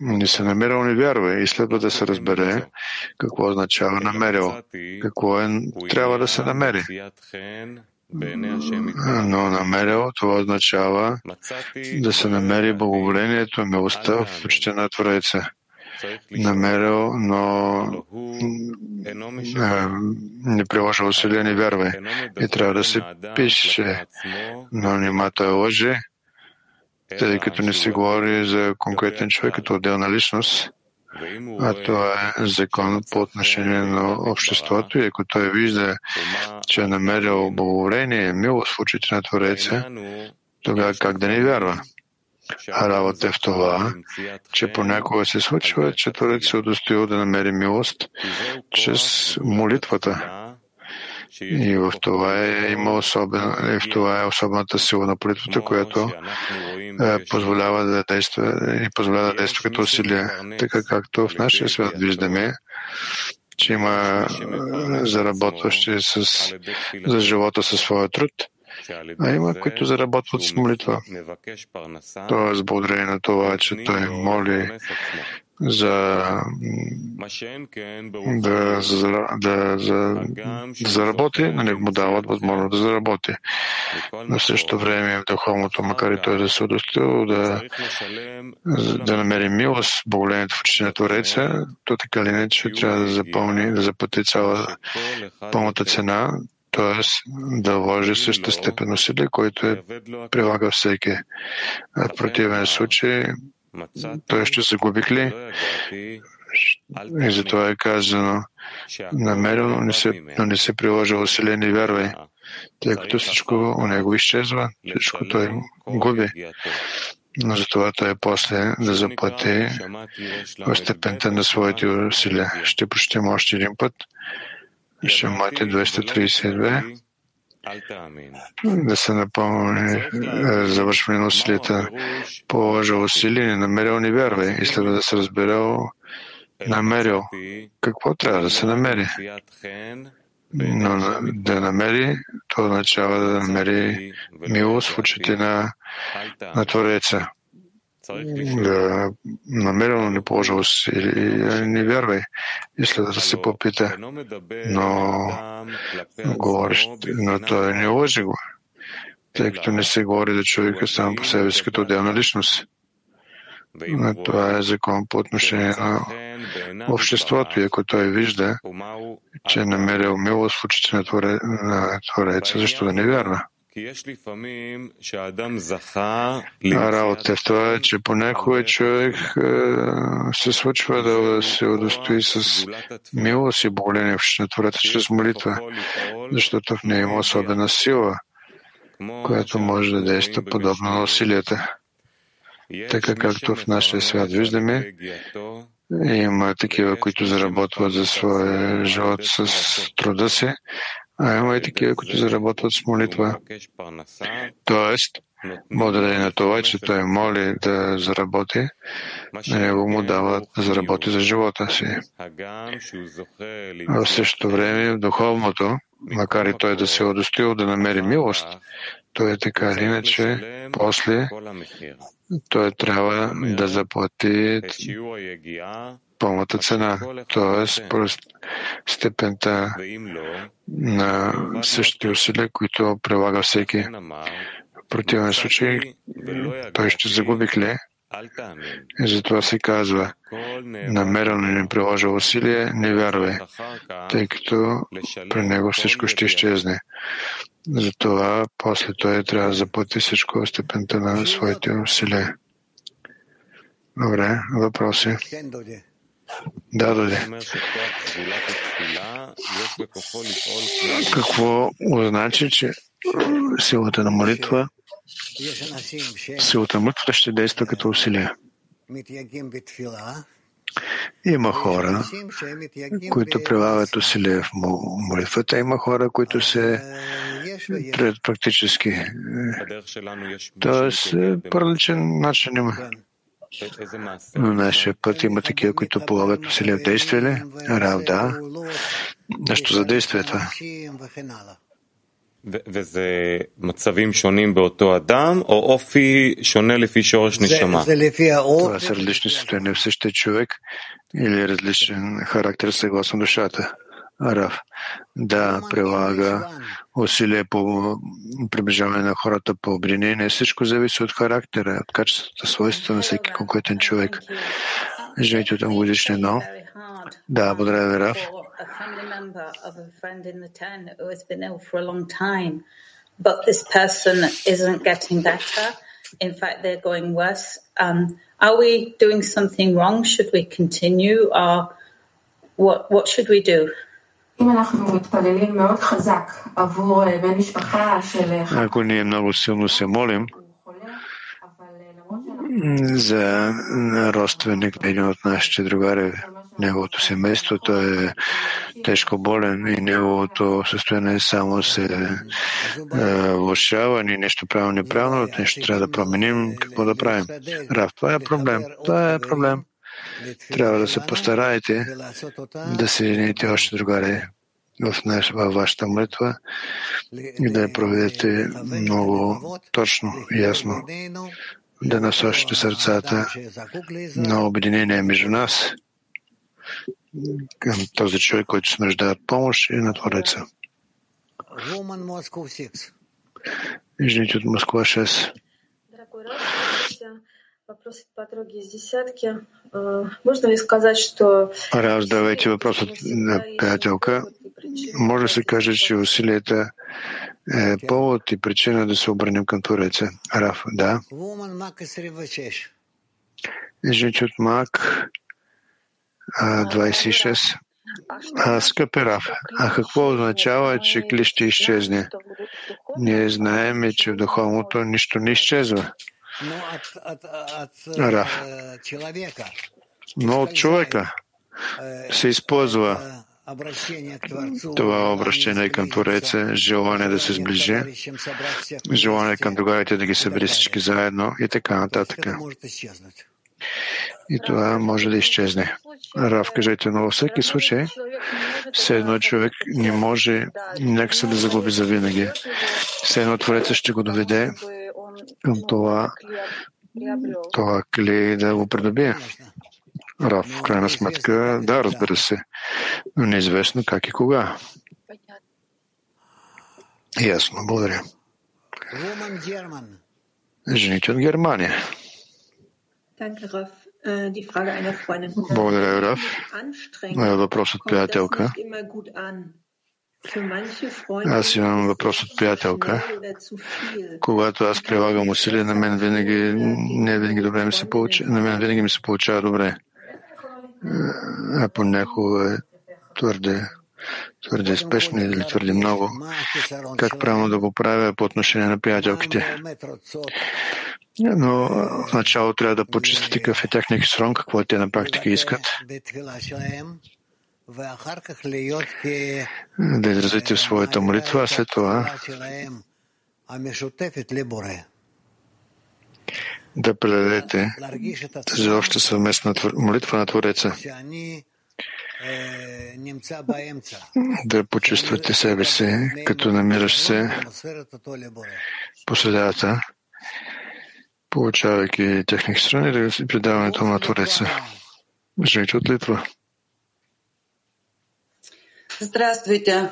Speaker 2: не се намерил, не вярва. И следва да се разбере какво означава намерил, какво е, трябва да се намери. Но намерил, това означава да се намери благоволението, милостта в очите на Твореца. Намерил, но не приложил усилие, не вярва. И трябва да се пише, но нимата е лъже, тъй като не се говори за конкретен човек като отделна личност, а това е закон по отношение на обществото и ако той вижда, че е намерил благоволение, милост в очите на Твореца, тогава как да не вярва? А работа е в това, че понякога се случва, че Творец се удостоил да намери милост чрез молитвата. И в това е има особен, и в това е особената сила на молитвата, която е, позволява да действа и позволява да действа като усилие. Така както в нашия свят виждаме, че има заработващи с, за живота със своя труд, а има, които заработват с молитва. Тоест, благодарение на това, че той моли за да, за, да, за, заработи, но не му дават възможност да заработи. Но в същото време в духовното, макар и той да се удостоил да, да намери милост, благолението в очите на Твореца, то така или иначе трябва да запълни, да заплати цяла пълната цена, т.е. да вложи същата степен усилие, който е прилага всеки. В противен случай той ще загуби ли? И затова е казано, намерил, но не се, но не се приложи усилие, не вярвай, тъй като всичко у него изчезва, всичко той губи. Но затова той е после да заплати в степента на своите усилия. Ще прочетем още един път. Шамати 232 да се напълни е, завършване на усилията. Положа усилие, намерил, не вярвай. И следва да се разберал, намерил. Какво трябва да се намери? Но да намери, то означава да намери милост в очите на, на Твореца да намерено не положа усилия, не вярвай. И след да се попита, но говориш, но той не го, тъй като не се говори да човека сам по себе си като отделна личност. Но това е закон по отношение на обществото. И ако той вижда, че е намерил милост в очите на, творе, на Твореца, защо да не вярва? Работа това е, че понякога човек се случва да се удостои с милост и боголение в Твореца чрез молитва, защото в нея има особена сила, която може да действа подобно на усилията. Така както в нашия свят виждаме, има такива, които заработват за своя живот с труда си, а има и такива, които заработват с молитва. Тоест, благодарение на това, че той моли да заработи, на него му дава да заработи за живота си. А в същото време в духовното, макар и той да се е удостоил да намери милост, той е така или иначе, после той трябва да заплати пълната цена, т.е. степента на същите усилия, които прилага всеки. В противен случай той ще загуби кле. И затова се казва, намерено не приложа усилие, не вярвай, тъй като при него всичко ще изчезне. Затова после той трябва да заплати всичко в степента на своите усилия. Добре, въпроси? Да, да, Какво значи, че силата на молитва, силата на молитва ще действа като усилие? Има хора, които прилагат усилия в молитвата, има хора, които се практически. Тоест, по различен начин има На нашия път има такива, които полагат усилия в действие ли? Рав, да. Нещо за действие това.
Speaker 1: וזה מצבים שונים באותו אדם, או אופי שונה לפי שורש נשמה?
Speaker 2: Това са различни състояния в същия човек или различен характер съгласно душата. Рав да прилага усилия по приближаване на хората по обвинение. Всичко зависи от характера, от качествата, свойства на всеки конкретен човек. Живейте от годишни, но да, благодаря ви, Раф.
Speaker 10: But this person isn't getting better. In fact, they're going worse. Um, are we doing something wrong? Should we continue? Or what, what should we do?
Speaker 2: Ако ние много силно се молим за родственик на един от нашите другари, неговото семейство, той е тежко болен и неговото състояние само се влушава, ние нещо правилно неправилно, нещо трябва да променим, какво да правим. Рав, това е проблем. Това е проблем. Трябва да се постараете да се жените още другари в наш, вашата молитва и да я проведете много точно и ясно. да насочите сърцата на обединение между нас към този човек, който се нуждае от помощ и на Твореца. Жените от Москва 6.
Speaker 16: Вопрос от подруги из. Можно ли сказать, что...
Speaker 2: Раз, давайте въпрос от приятелка. Може да се каже, че усилията е повод и причина да се обърнем към Твореца. Раф, да. Жените от Мак 26. А, скъпи Раф, а какво означава, че кли ще изчезне? Ние знаем, че в духовното нищо не изчезва. Раф. Но от човека се използва това обращение към Твореца, желание да се сближи, желание към другарите да ги събери всички заедно и така нататък. И това може да изчезне. Рав, кажете, но във всеки случай, все едно човек не може някакси да загуби завинаги. Все едно Твореца ще го доведе към това, това кли да го придобие. Рав, в крайна сметка, да, разбира се, но неизвестно как и кога. Ясно, благодаря. Жените от Германия. Благодаря, Раф. Въпрос от приятелка. Аз имам въпрос от приятелка. Когато аз прилагам усилия, на мен винаги не винаги добре ми се получава, на мен винаги ми се получава добре. А понякога е твърде, твърде спешно или твърде много. Как правилно да го правя по отношение на приятелките? Но в начало трябва да почистите какъв е техния хисрон, какво те на практика искат. Да изразите в своята молитва, а след това да предадете за обща съвместна молитва на Твореца. Да почувствате себе си, като намираш се по средата, получавайки техник страни, да предаването на Твореца. Жените от Литва.
Speaker 5: Здравствуйте.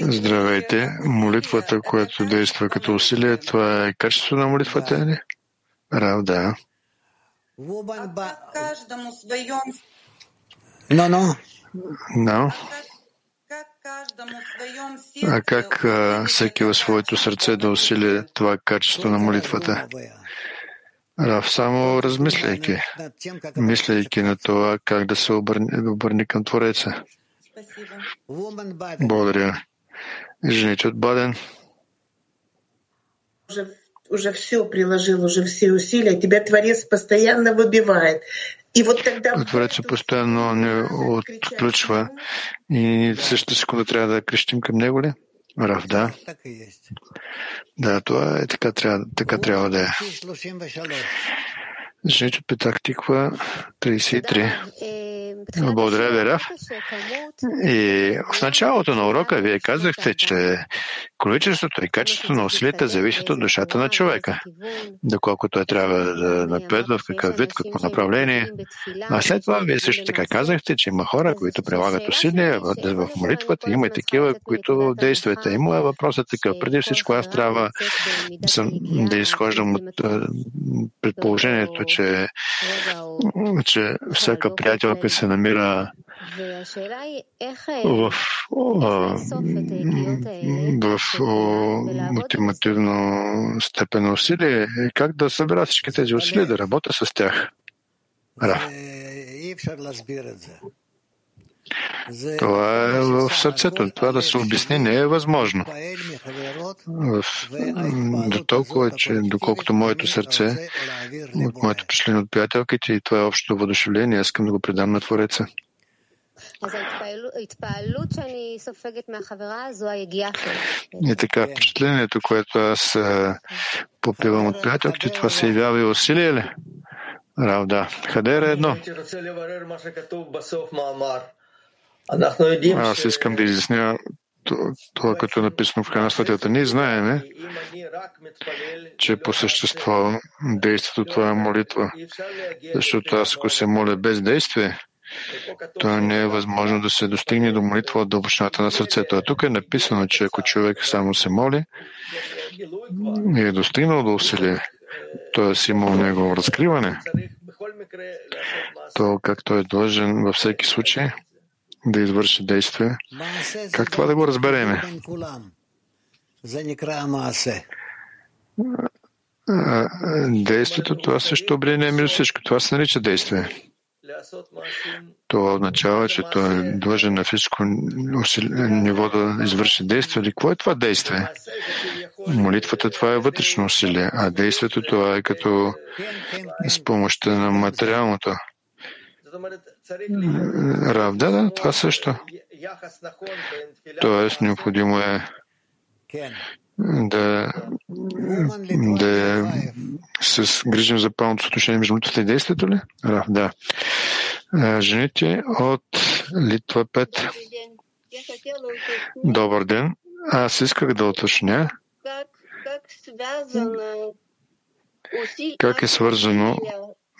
Speaker 2: Здравейте. Молитвата, която действа като усилие, това е качество на молитвата или? Рав, да.
Speaker 4: Но, но.
Speaker 2: Но. А как всеки в своето сърце да усили това качество на молитвата? Рав, само размисляйки, мисляйки на това как да се обърне, обърне към Твореца. Благодаря. Жените от Баден.
Speaker 14: Уже, уже все приложил, уже все усилия. Тебя Творец постоянно выбивает. И вот тогда...
Speaker 2: Творец постоянно не отключва и същата секунда трябва да крещим към него ли? Рав, да. Да, това е така трябва, така трябва да е. Жените питах Тиква 33. Благодаря ви, Раф. И в началото на урока вие казахте, че количеството и качеството на усилията зависят от душата на човека. Доколко той трябва да напредва, в какъв вид, какво направление. А след това вие също така казахте, че има хора, които прилагат усилия в молитвата, има и такива, които действат. Има въпросът такъв. Преди всичко аз трябва да изхождам от предположението, че, че всяка приятелка се намира в, в мотивативно степен усилие и как да събера всички тези усилия да работя с тях. Раф. Това е в сърцето. Това да се обясни не е възможно. В, до толкова, че доколкото моето сърце, от моето пришление от приятелките и това е общото въодушевление, аз искам да го предам на Твореца. И така, впечатлението, което аз попивам от приятелките, това се явява и усилие ли? Рав, да. Хадера е едно. Аз искам да изясня това, като е написано в края на статията. Ние знаеме, че по същество действието това е молитва. Защото аз ако се моля без действие, то не е възможно да се достигне до молитва от дълбочината на сърцето. А тук е написано, че ако човек само се моли и е достигнал до усилие, т.е. имал негово разкриване, то както е длъжен във всеки случай да извърши действие. Как това да го разбереме? Действието, това също обрение между всичко. Това се нарича действие. Това означава, че той е длъжен на физическо ниво да извърши действие. Или какво е това действие? Молитвата това е вътрешно усилие, а действието това е като с помощта на материалното. Рав, да, да, това също. Тоест, необходимо е да, да се грижим за пълното съотношение между молитвата и действието ли? Рав, да. Жените от Литва 5. Добър ден. Аз исках да уточня как е свързано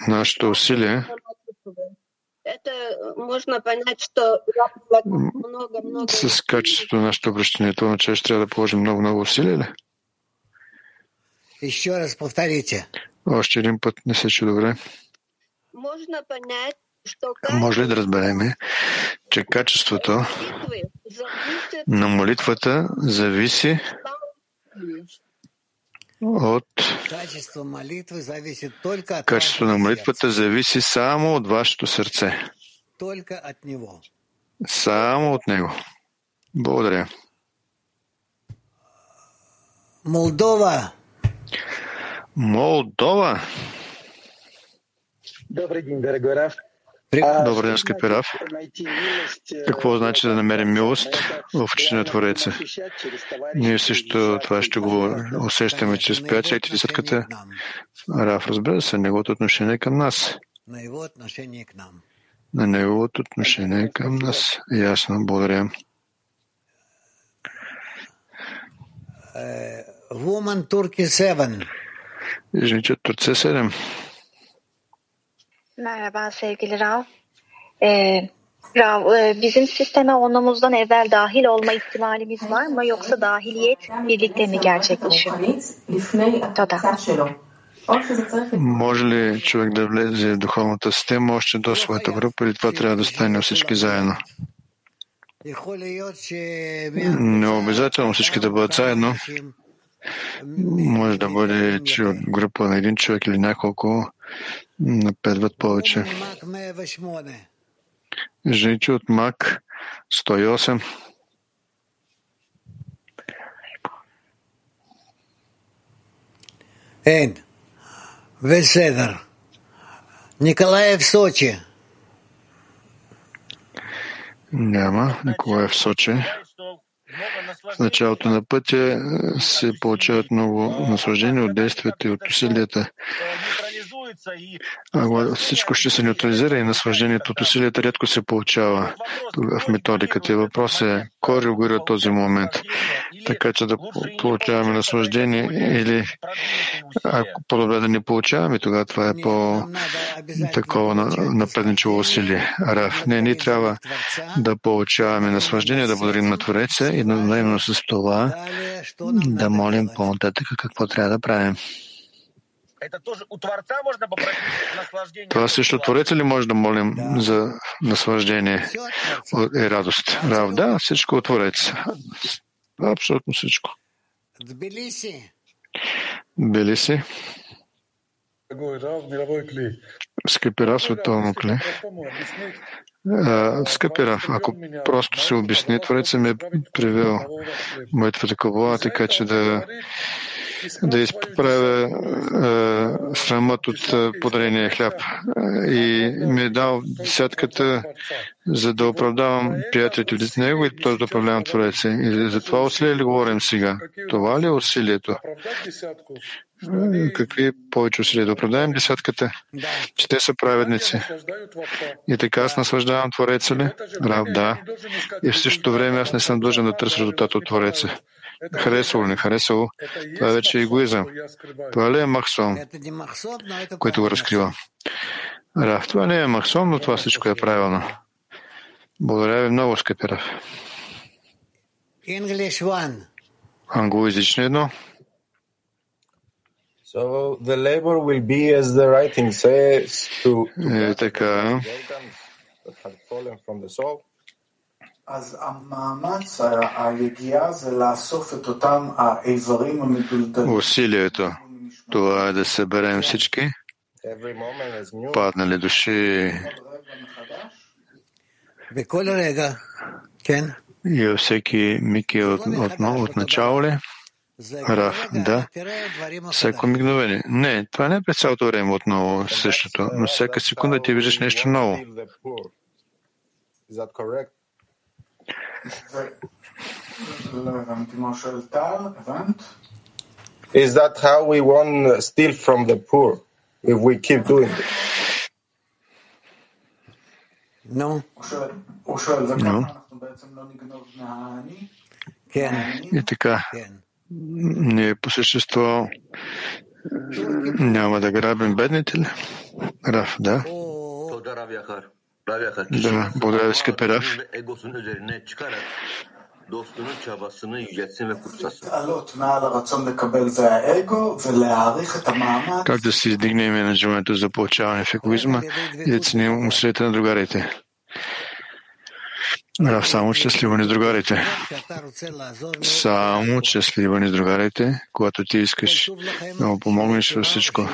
Speaker 2: нашето усилие с качеството на нашето обращение. Това означава, че трябва да положим много-много усилия ли?
Speaker 4: Еще раз повторите.
Speaker 2: Още един път не се чу добре. Може ли да разберем, че качеството на молитвата зависи от качеството на молитвата зависи само от вашето сърце. Само от него. Благодаря.
Speaker 4: Молдова.
Speaker 2: Молдова.
Speaker 17: Добър ден, дорогой Раф.
Speaker 2: Добър ден, скъпи Раф. Какво значи да намерим милост в очите на Твореца? Ние също това ще го усещаме чрез пятия и десетката. Раф, разбира се, неговото отношение към нас. На неговото отношение към нас. Ясно, благодаря.
Speaker 4: Woman Turkey 7.
Speaker 2: Жените Турция 7.
Speaker 18: Merhaba sevgili Rav. Ee, Rav, e, bizim sisteme onumuzdan evvel dahil olma ihtimalimiz var mı yoksa dahiliyet birlikte mi gerçekleşiyor? Toda.
Speaker 2: Може ли човек да влезе в духовната система още до своята група или това трябва да стане всички заедно? Не обязателно всички да бъдат заедно. Може да бъде че от група на един човек или няколко напредват повече. Жените от МАК 108.
Speaker 4: Ен. Веседър. Николаев Сочи.
Speaker 2: Няма. Николаев Сочи. В началото на пътя се получават много наслаждения от действията и от усилията. Ако всичко ще се неутрализира и наслаждението от усилията рядко се получава в методиката. И въпрос е, кой регулира този момент? Така че да получаваме наслаждение или ако по-добре да не получаваме, тогава това е по такова напредничево усилие. Раф, не, ние трябва да получаваме наслаждение, да благодарим на Твореца и едновременно с това да молим по-нататък какво трябва да правим. Това също Твореца ли може да молим за наслаждение и радост? Рав, да, всичко от Творец. Абсолютно всичко. Били си. Скъпи Рав, световно кле. Скъпи Раф, ако просто се обясни, Творец ми е привел моята такова, така че да да изправя е, срамът от подарения хляб. И ми е дал десятката, за да оправдавам приятелите от него и той да управлявам Твореца. И за това усилие ли говорим сега? Това ли е усилието? какви повече усилия да оправдаем десятката, че те са праведници. И така аз наслаждавам Твореца ли? Рав, да. И в същото време аз не съм длъжен да търся резултат от Твореца. Харесало ли, не харесало, това е вече егоизъм. Това ли е махсом, което го разкрива? Раф, това не е махсом, но това всичко е правилно. Благодаря ви много, скъпи Раф. Англоязично едно.
Speaker 17: So the labor will be, as the writing says, to, to
Speaker 2: е, така.
Speaker 17: that had fallen from the soul.
Speaker 19: אז המאמץ, היגיעה זה לאסוף את אותם האיברים המדולדלים.
Speaker 2: Усилието, това е да съберем всички
Speaker 17: Every moment is new.
Speaker 2: паднали души и във всеки миг е от, от, от начало ли? Раф, да. Всяко мигновение. Не, това не е през цялото време отново същото, но всяка секунда ти виждаш нещо ново.
Speaker 17: Is that how we won't steal from the poor if we keep doing it?
Speaker 19: No.
Speaker 4: No.
Speaker 2: И така, ние по същество няма да грабим бедните ли? Раф, да.
Speaker 20: Благодаря, Вяхар.
Speaker 2: Да, благодаря ви, скъпи Раф.
Speaker 20: dostunun çabasını yüceltsin ve kutsasın.
Speaker 2: Как да се издигнем на менеджмента за получаване в егоизма и да ценим усилията на другарите? Рав, само щастливане с другарите. Само щастливо щастливане с другарите, когато ти искаш да му помогнеш във всичко.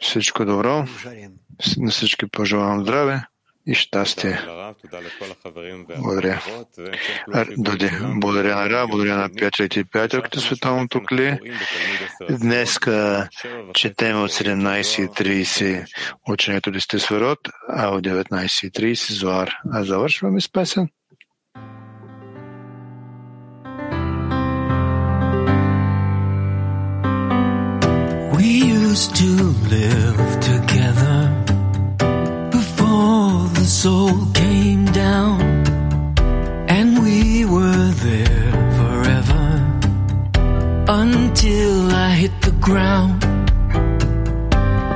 Speaker 2: Всичко добро. На всички пожелавам здраве и щастие. Благодаря. Доди, благодаря на Ра, благодаря на приятелите и приятелките световното кли. Днес четем от 17.30 ученето Десте Сверот, а от 19.30 Зоар. А завършваме с песен.
Speaker 21: Used to live together before the soul came down, and we were there forever until I hit the ground.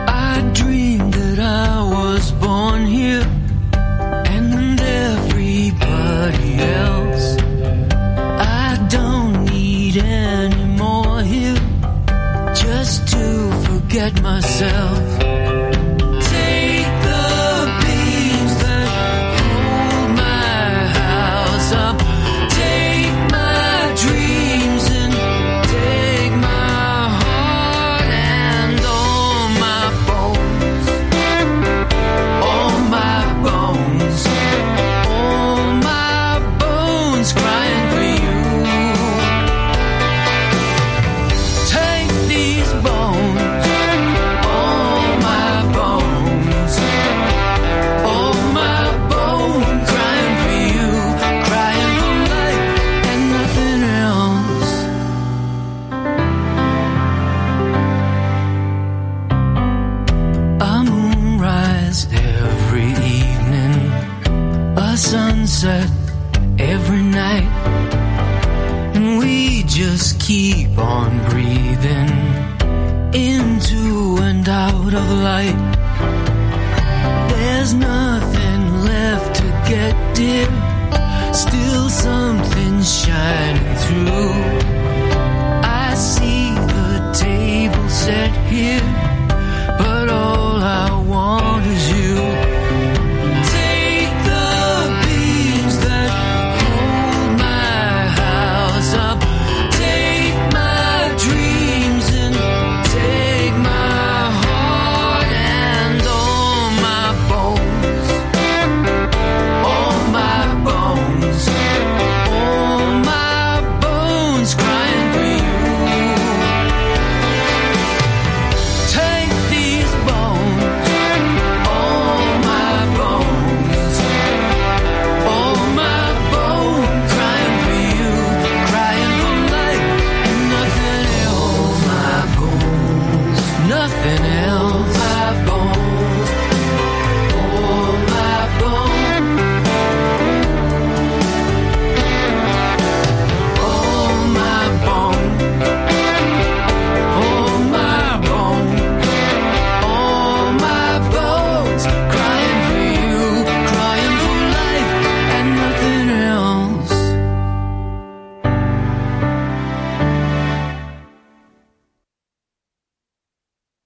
Speaker 21: I dreamed that I was born here and everybody else. get myself